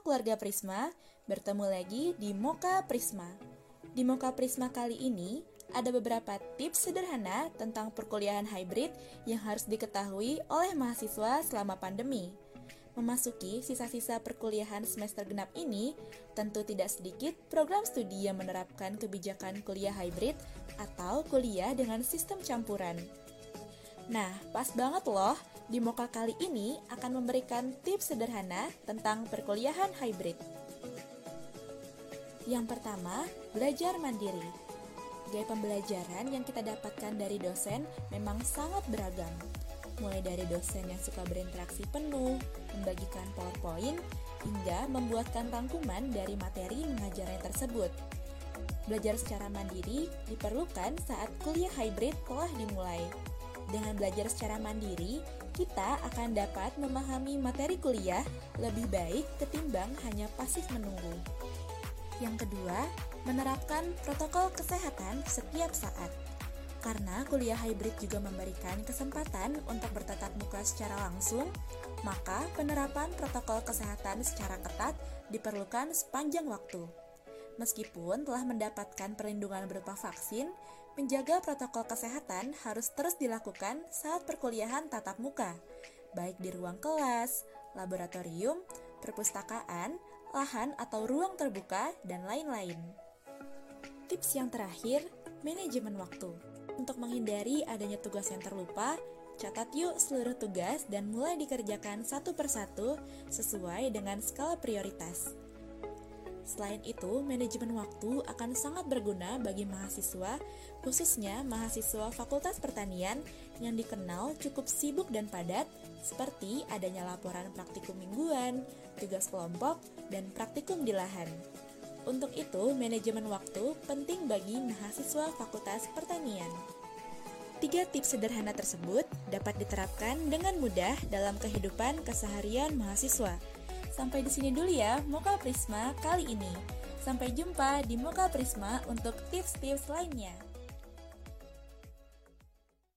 keluarga Prisma, bertemu lagi di Moka Prisma. Di Moka Prisma kali ini, ada beberapa tips sederhana tentang perkuliahan hybrid yang harus diketahui oleh mahasiswa selama pandemi. Memasuki sisa-sisa perkuliahan semester genap ini, tentu tidak sedikit program studi yang menerapkan kebijakan kuliah hybrid atau kuliah dengan sistem campuran. Nah, pas banget loh, di Moka kali ini akan memberikan tips sederhana tentang perkuliahan hybrid. Yang pertama, belajar mandiri. Gaya pembelajaran yang kita dapatkan dari dosen memang sangat beragam mulai dari dosen yang suka berinteraksi penuh, membagikan PowerPoint, hingga membuatkan rangkuman dari materi mengajarnya tersebut. Belajar secara mandiri diperlukan saat kuliah hybrid telah dimulai. Dengan belajar secara mandiri, kita akan dapat memahami materi kuliah lebih baik ketimbang hanya pasif menunggu. Yang kedua, menerapkan protokol kesehatan setiap saat. Karena kuliah hybrid juga memberikan kesempatan untuk bertatap muka secara langsung, maka penerapan protokol kesehatan secara ketat diperlukan sepanjang waktu. Meskipun telah mendapatkan perlindungan berupa vaksin, menjaga protokol kesehatan harus terus dilakukan saat perkuliahan tatap muka, baik di ruang kelas, laboratorium, perpustakaan, lahan atau ruang terbuka, dan lain-lain. Tips yang terakhir, manajemen waktu. Untuk menghindari adanya tugas yang terlupa, catat yuk seluruh tugas dan mulai dikerjakan satu persatu sesuai dengan skala prioritas. Selain itu, manajemen waktu akan sangat berguna bagi mahasiswa, khususnya mahasiswa Fakultas Pertanian yang dikenal cukup sibuk dan padat, seperti adanya laporan praktikum mingguan, tugas kelompok, dan praktikum di lahan. Untuk itu, manajemen waktu penting bagi mahasiswa Fakultas Pertanian. Tiga tips sederhana tersebut dapat diterapkan dengan mudah dalam kehidupan keseharian mahasiswa. Sampai di sini dulu ya, Moka Prisma kali ini. Sampai jumpa di Moka Prisma untuk tips-tips lainnya.